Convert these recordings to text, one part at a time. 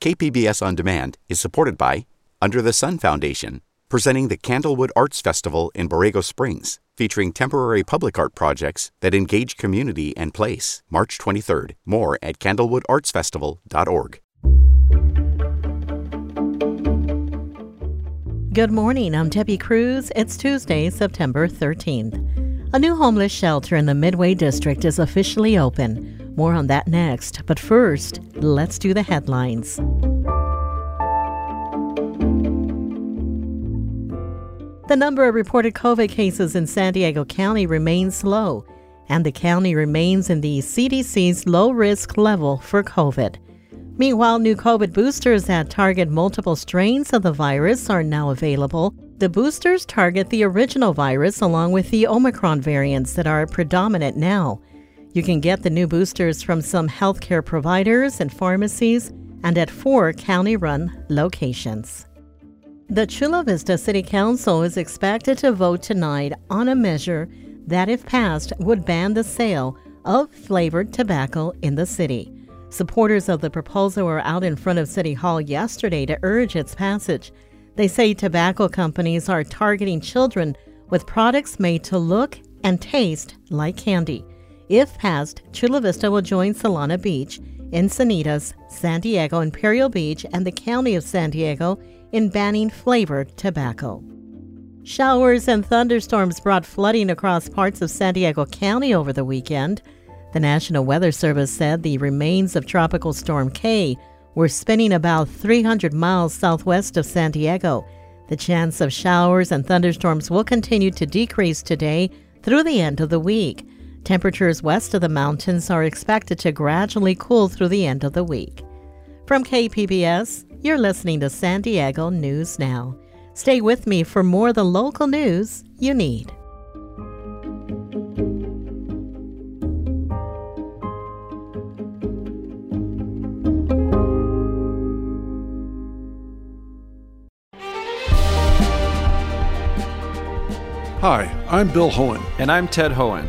KPBS On Demand is supported by Under the Sun Foundation, presenting the Candlewood Arts Festival in Borrego Springs, featuring temporary public art projects that engage community and place. March 23rd. More at candlewoodartsfestival.org. Good morning. I'm Debbie Cruz. It's Tuesday, September 13th. A new homeless shelter in the Midway District is officially open. More on that next. But first, let's do the headlines. The number of reported COVID cases in San Diego County remains low, and the county remains in the CDC's low risk level for COVID. Meanwhile, new COVID boosters that target multiple strains of the virus are now available. The boosters target the original virus along with the Omicron variants that are predominant now. You can get the new boosters from some healthcare providers and pharmacies and at four county run locations. The Chula Vista City Council is expected to vote tonight on a measure that, if passed, would ban the sale of flavored tobacco in the city. Supporters of the proposal were out in front of City Hall yesterday to urge its passage. They say tobacco companies are targeting children with products made to look and taste like candy. If passed, Chula Vista will join Solana Beach, Encinitas, San Diego, Imperial Beach, and the County of San Diego in banning flavored tobacco. Showers and thunderstorms brought flooding across parts of San Diego County over the weekend. The National Weather Service said the remains of Tropical Storm Kay were spinning about 300 miles southwest of San Diego. The chance of showers and thunderstorms will continue to decrease today through the end of the week. Temperatures west of the mountains are expected to gradually cool through the end of the week. From KPBS, you're listening to San Diego News Now. Stay with me for more of the local news you need. Hi, I'm Bill Hoehn. And I'm Ted Hoehn.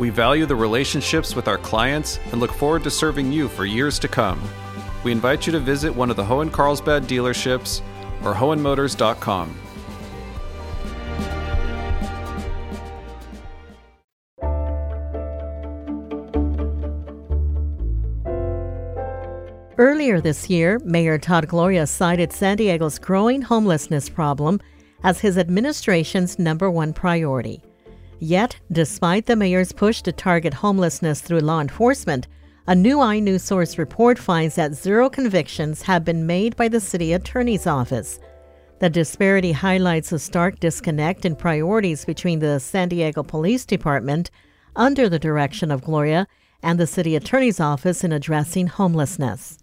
We value the relationships with our clients and look forward to serving you for years to come. We invite you to visit one of the Hoehn Carlsbad dealerships or hoehnmotors.com. Earlier this year, Mayor Todd Gloria cited San Diego's growing homelessness problem as his administration's number one priority. Yet, despite the mayor's push to target homelessness through law enforcement, a new iNewsSource report finds that zero convictions have been made by the city attorney's office. The disparity highlights a stark disconnect in priorities between the San Diego Police Department, under the direction of Gloria, and the city attorney's office in addressing homelessness.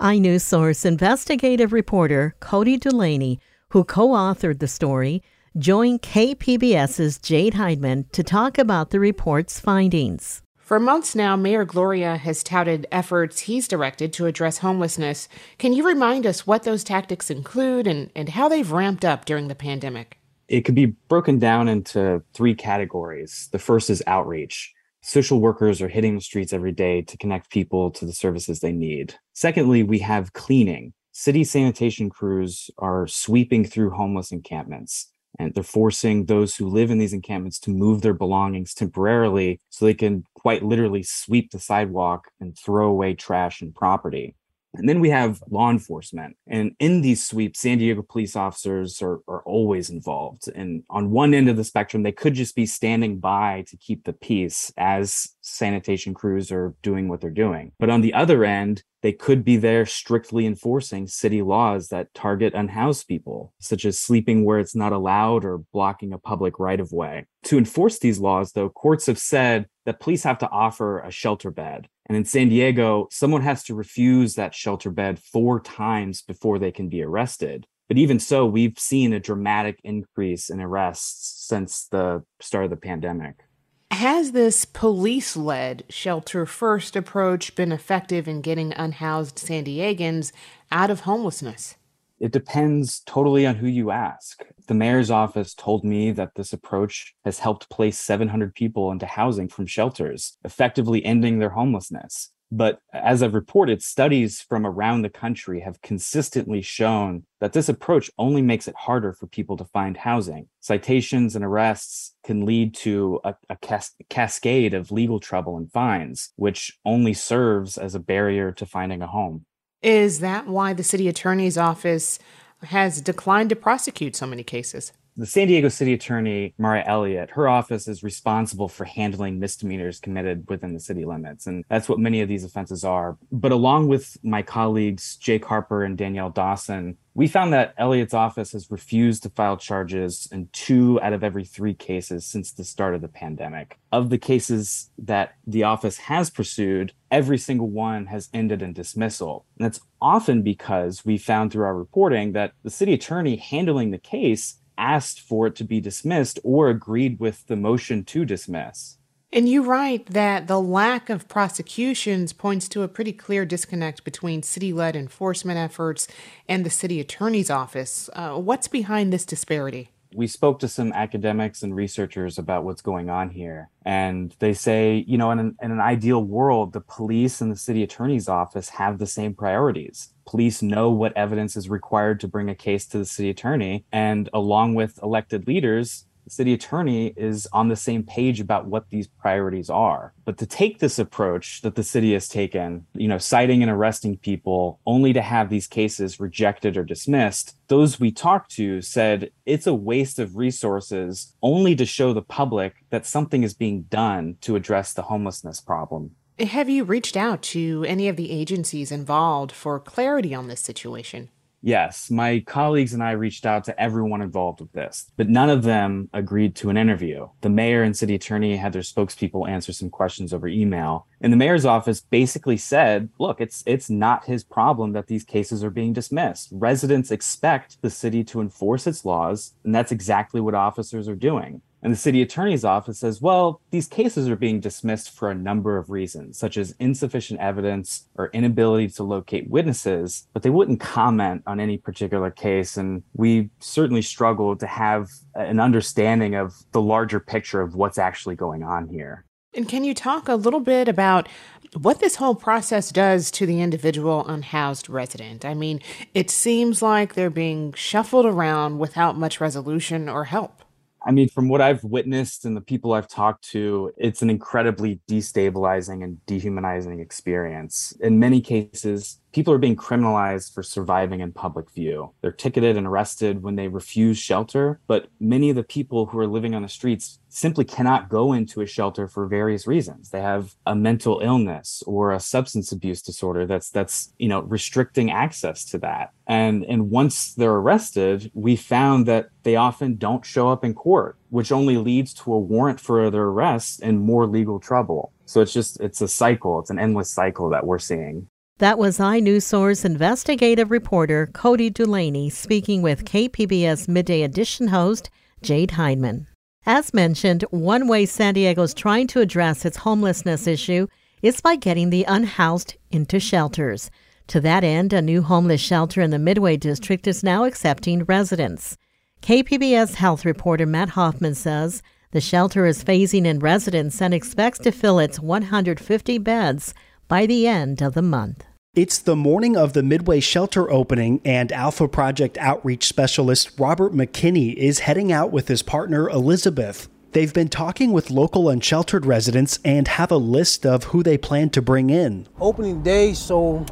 iNewsSource investigative reporter Cody Dulaney, who co authored the story, Join KPBS's Jade Hindman to talk about the report's findings. For months now, Mayor Gloria has touted efforts he's directed to address homelessness. Can you remind us what those tactics include and, and how they've ramped up during the pandemic? It could be broken down into three categories. The first is outreach. Social workers are hitting the streets every day to connect people to the services they need. Secondly, we have cleaning. City sanitation crews are sweeping through homeless encampments and they're forcing those who live in these encampments to move their belongings temporarily so they can quite literally sweep the sidewalk and throw away trash and property. And then we have law enforcement. And in these sweeps, San Diego police officers are, are always involved. And on one end of the spectrum, they could just be standing by to keep the peace as sanitation crews are doing what they're doing. But on the other end, they could be there strictly enforcing city laws that target unhoused people, such as sleeping where it's not allowed or blocking a public right of way. To enforce these laws, though, courts have said that police have to offer a shelter bed And in San Diego, someone has to refuse that shelter bed four times before they can be arrested. But even so, we've seen a dramatic increase in arrests since the start of the pandemic. Has this police led shelter first approach been effective in getting unhoused San Diegans out of homelessness? It depends totally on who you ask. The mayor's office told me that this approach has helped place 700 people into housing from shelters, effectively ending their homelessness. But as I've reported, studies from around the country have consistently shown that this approach only makes it harder for people to find housing. Citations and arrests can lead to a, a cas- cascade of legal trouble and fines, which only serves as a barrier to finding a home. Is that why the city attorney's office has declined to prosecute so many cases? The San Diego City Attorney, Mara Elliott, her office is responsible for handling misdemeanors committed within the city limits. And that's what many of these offenses are. But along with my colleagues, Jake Harper and Danielle Dawson, we found that Elliott's office has refused to file charges in two out of every three cases since the start of the pandemic. Of the cases that the office has pursued, every single one has ended in dismissal. And that's often because we found through our reporting that the city attorney handling the case asked for it to be dismissed or agreed with the motion to dismiss. And you write that the lack of prosecutions points to a pretty clear disconnect between city led enforcement efforts and the city attorney's office. Uh, what's behind this disparity? We spoke to some academics and researchers about what's going on here. And they say, you know, in an, in an ideal world, the police and the city attorney's office have the same priorities. Police know what evidence is required to bring a case to the city attorney. And along with elected leaders, the city attorney is on the same page about what these priorities are. But to take this approach that the city has taken, you know, citing and arresting people only to have these cases rejected or dismissed, those we talked to said it's a waste of resources only to show the public that something is being done to address the homelessness problem. Have you reached out to any of the agencies involved for clarity on this situation? Yes, my colleagues and I reached out to everyone involved with this, but none of them agreed to an interview. The mayor and city attorney had their spokespeople answer some questions over email, and the mayor's office basically said, "Look, it's it's not his problem that these cases are being dismissed. Residents expect the city to enforce its laws, and that's exactly what officers are doing." And the city attorney's office says, well, these cases are being dismissed for a number of reasons, such as insufficient evidence or inability to locate witnesses, but they wouldn't comment on any particular case. And we certainly struggle to have an understanding of the larger picture of what's actually going on here. And can you talk a little bit about what this whole process does to the individual unhoused resident? I mean, it seems like they're being shuffled around without much resolution or help. I mean, from what I've witnessed and the people I've talked to, it's an incredibly destabilizing and dehumanizing experience. In many cases, people are being criminalized for surviving in public view. They're ticketed and arrested when they refuse shelter, but many of the people who are living on the streets simply cannot go into a shelter for various reasons. They have a mental illness or a substance abuse disorder that's that's, you know, restricting access to that. And and once they're arrested, we found that they often don't show up in court, which only leads to a warrant for their arrest and more legal trouble. So it's just it's a cycle, it's an endless cycle that we're seeing. That was iNewsSource investigative reporter Cody Dulaney speaking with KPBS Midday Edition host Jade Hindman. As mentioned, one way San Diego is trying to address its homelessness issue is by getting the unhoused into shelters. To that end, a new homeless shelter in the Midway District is now accepting residents. KPBS health reporter Matt Hoffman says the shelter is phasing in residents and expects to fill its 150 beds by the end of the month. It's the morning of the Midway shelter opening, and Alpha Project outreach specialist Robert McKinney is heading out with his partner Elizabeth. They've been talking with local unsheltered residents and have a list of who they plan to bring in. Opening day, so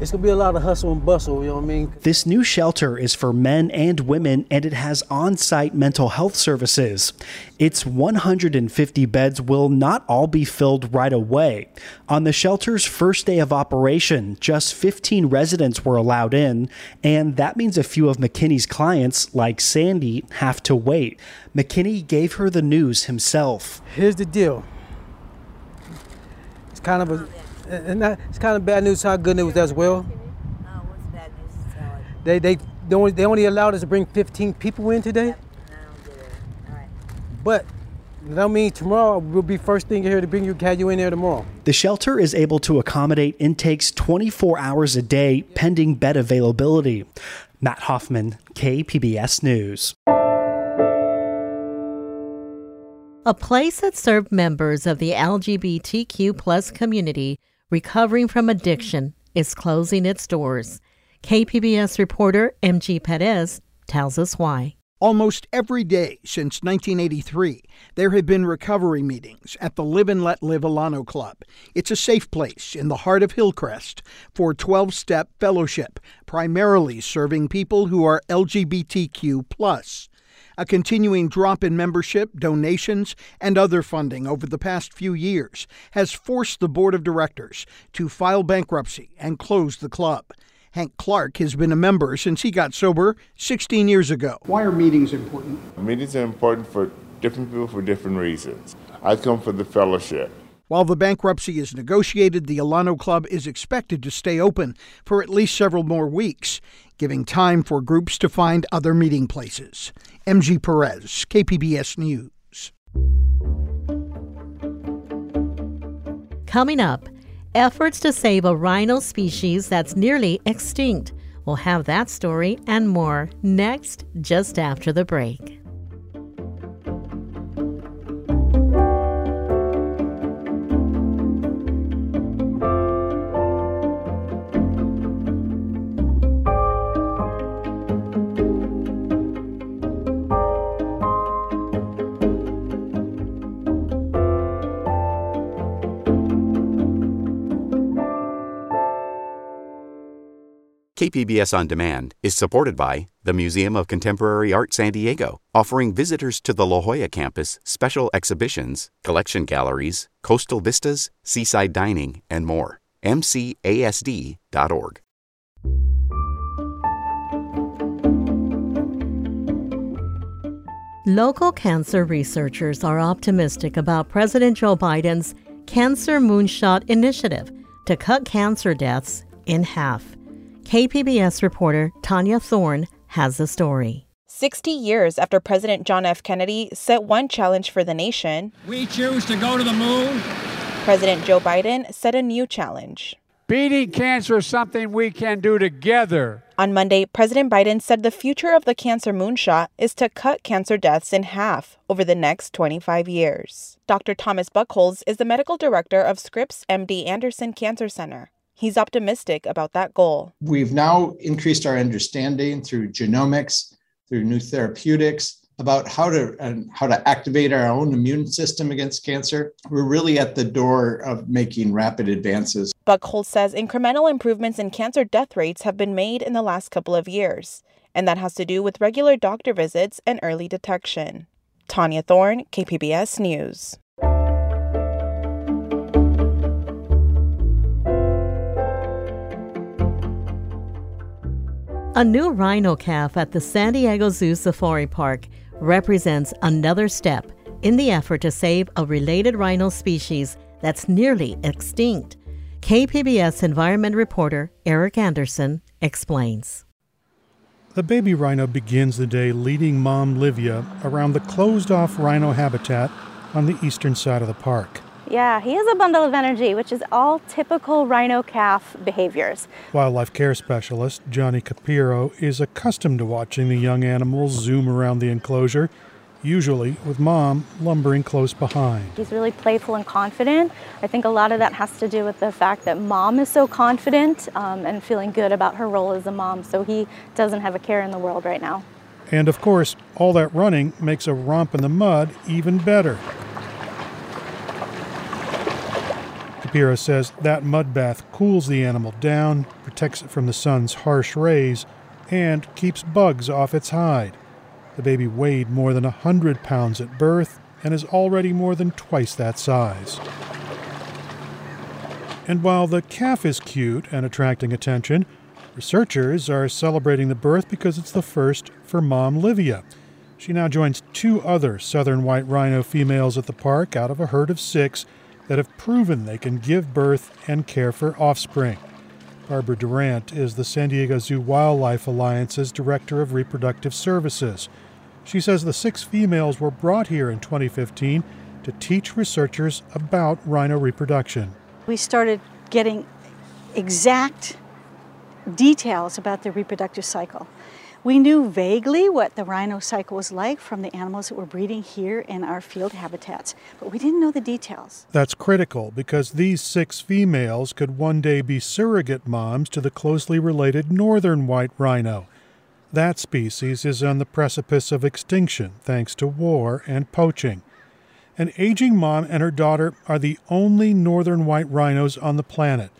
it's gonna be a lot of hustle and bustle, you know what I mean? This new shelter is for men and women and it has on site mental health services. Its 150 beds will not all be filled right away. On the shelter's first day of operation, just 15 residents were allowed in, and that means a few of McKinney's clients, like Sandy, have to wait. McKinney gave her the news himself. Here's the deal it's kind of a, and that, it's kind of bad news. How good news as well. Oh, what's bad news? They they they only, they only allowed us to bring 15 people in today, I don't get it. But that means tomorrow we'll be first thing here to bring you, have you in there tomorrow. The shelter is able to accommodate intakes 24 hours a day pending bed availability. Matt Hoffman, KPBS News. A place that served members of the LGBTQ plus community recovering from addiction is closing its doors. KPBS reporter MG Perez tells us why. Almost every day since 1983, there have been recovery meetings at the Live and Let Live Alano Club. It's a safe place in the heart of Hillcrest for 12 step fellowship, primarily serving people who are LGBTQ. A continuing drop in membership, donations, and other funding over the past few years has forced the board of directors to file bankruptcy and close the club. Hank Clark has been a member since he got sober 16 years ago. Why are meetings important? Meetings are important for different people for different reasons. I come for the fellowship. While the bankruptcy is negotiated, the Alano Club is expected to stay open for at least several more weeks, giving time for groups to find other meeting places. MG Perez, KPBS News. Coming up, efforts to save a rhino species that's nearly extinct. We'll have that story and more next, just after the break. KPBS On Demand is supported by the Museum of Contemporary Art San Diego, offering visitors to the La Jolla campus special exhibitions, collection galleries, coastal vistas, seaside dining, and more. MCASD.org. Local cancer researchers are optimistic about President Joe Biden's Cancer Moonshot initiative to cut cancer deaths in half. KPBS reporter Tania Thorne has the story. 60 years after President John F. Kennedy set one challenge for the nation, We choose to go to the moon. President Joe Biden set a new challenge. Beating cancer is something we can do together. On Monday, President Biden said the future of the cancer moonshot is to cut cancer deaths in half over the next 25 years. Dr. Thomas Buchholz is the medical director of Scripps MD Anderson Cancer Center. He's optimistic about that goal. We've now increased our understanding through genomics, through new therapeutics about how to and how to activate our own immune system against cancer. We're really at the door of making rapid advances. Buchholz says incremental improvements in cancer death rates have been made in the last couple of years, and that has to do with regular doctor visits and early detection. Tania Thorne, KPBS News. A new rhino calf at the San Diego Zoo Safari Park represents another step in the effort to save a related rhino species that's nearly extinct. KPBS environment reporter Erik Anderson explains. The baby rhino begins the day leading mom Livia around the closed off rhino habitat on the eastern side of the park. Yeah, he is a bundle of energy, which is all typical rhino calf behaviors. Wildlife care specialist Johnny Capiro is accustomed to watching the young animals zoom around the enclosure, usually with mom lumbering close behind. He's really playful and confident. I think a lot of that has to do with the fact that mom is so confident um, and feeling good about her role as a mom, so he doesn't have a care in the world right now. And of course, all that running makes a romp in the mud even better. Capiro says that mud bath cools the animal down, protects it from the sun's harsh rays, and keeps bugs off its hide. The baby weighed more than a 100 pounds at birth and is already more than twice that size. And while the calf is cute and attracting attention, researchers are celebrating the birth because it's the first for mom Livia. She now joins two other southern white rhino females at the park out of a herd of six that have proven they can give birth and care for offspring. Barbara Durrant is the San Diego Zoo Wildlife Alliance's Director of Reproductive Services. She says the six females were brought here in 2015 to teach researchers about rhino reproduction. We started getting exact details about the reproductive cycle. We knew vaguely what the rhino cycle was like from the animals that were breeding here in our field habitats, but we didn't know the details. That's critical because these six females could one day be surrogate moms to the closely related northern white rhino. That species is on the precipice of extinction thanks to war and poaching. An aging mom and her daughter are the only northern white rhinos on the planet.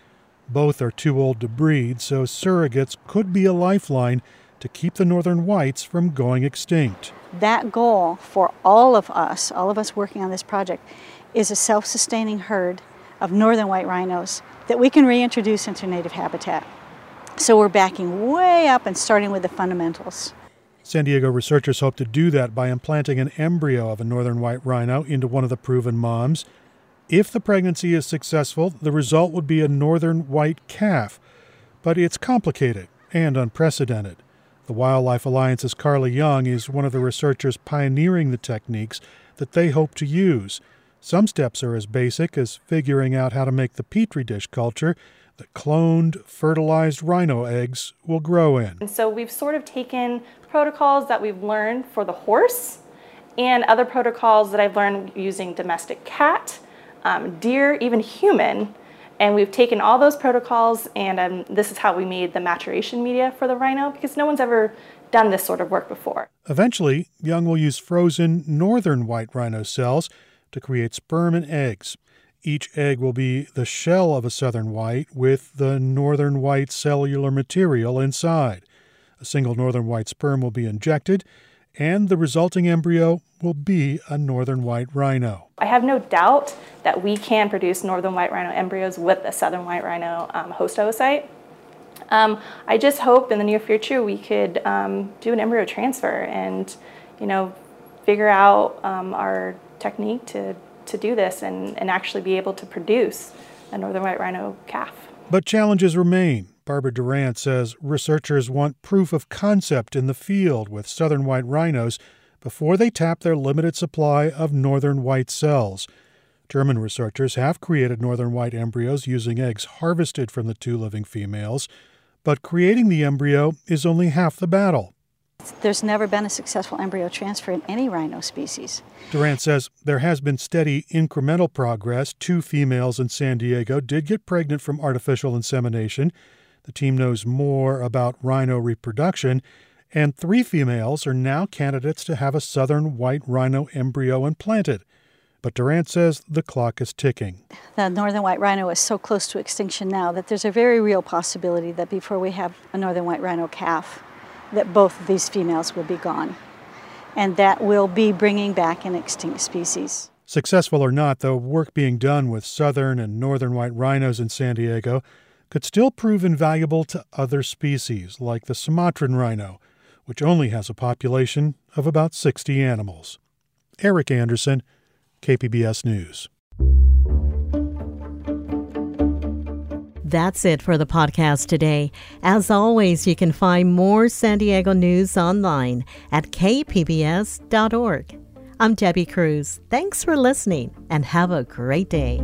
Both are too old to breed, so surrogates could be a lifeline to keep the northern whites from going extinct. That goal for all of us, all of us working on this project, is a self sustaining herd of northern white rhinos that we can reintroduce into native habitat. So we're backing way up and starting with the fundamentals. San Diego researchers hope to do that by implanting an embryo of a northern white rhino into one of the proven moms. If the pregnancy is successful, the result would be a northern white calf. But it's complicated and unprecedented. The Wildlife Alliance's Carly Young is one of the researchers pioneering the techniques that they hope to use. Some steps are as basic as figuring out how to make the petri dish culture that cloned, fertilized rhino eggs will grow in. And so we've sort of taken protocols that we've learned for the horse and other protocols that I've learned using domestic cat, um, deer, even human, and we've taken all those protocols, and um, this is how we made the maturation media for the rhino because no one's ever done this sort of work before. Eventually, Young will use frozen northern white rhino cells to create sperm and eggs. Each egg will be the shell of a southern white with the northern white cellular material inside. A single northern white sperm will be injected, and the resulting embryo will be a northern white rhino. I have no doubt that we can produce northern white rhino embryos with a southern white rhino um, host oocyte. Um, I just hope in the near future we could um, do an embryo transfer and, you know, figure out um, our technique to, to do this and, and actually be able to produce a northern white rhino calf. But challenges remain. Barbara Durrant says researchers want proof of concept in the field with southern white rhinos before they tap their limited supply of northern white cells. German researchers have created northern white embryos using eggs harvested from the two living females, but creating the embryo is only half the battle. There's never been a successful embryo transfer in any rhino species. Durrant says there has been steady incremental progress. Two females in San Diego did get pregnant from artificial insemination. The team knows more about rhino reproduction, and three females are now candidates to have a southern white rhino embryo implanted. But Durrant says the clock is ticking. The northern white rhino is so close to extinction now that there's a very real possibility that before we have a northern white rhino calf, that both of these females will be gone. And that will be bringing back an extinct species. Successful or not, the work being done with southern and northern white rhinos in San Diego could still prove invaluable to other species, like the Sumatran rhino, which only has a population of about 60 animals. Erik Anderson, KPBS News. That's it for the podcast today. As always, you can find more San Diego news online at kpbs.org. I'm Debbie Cruz. Thanks for listening and have a great day.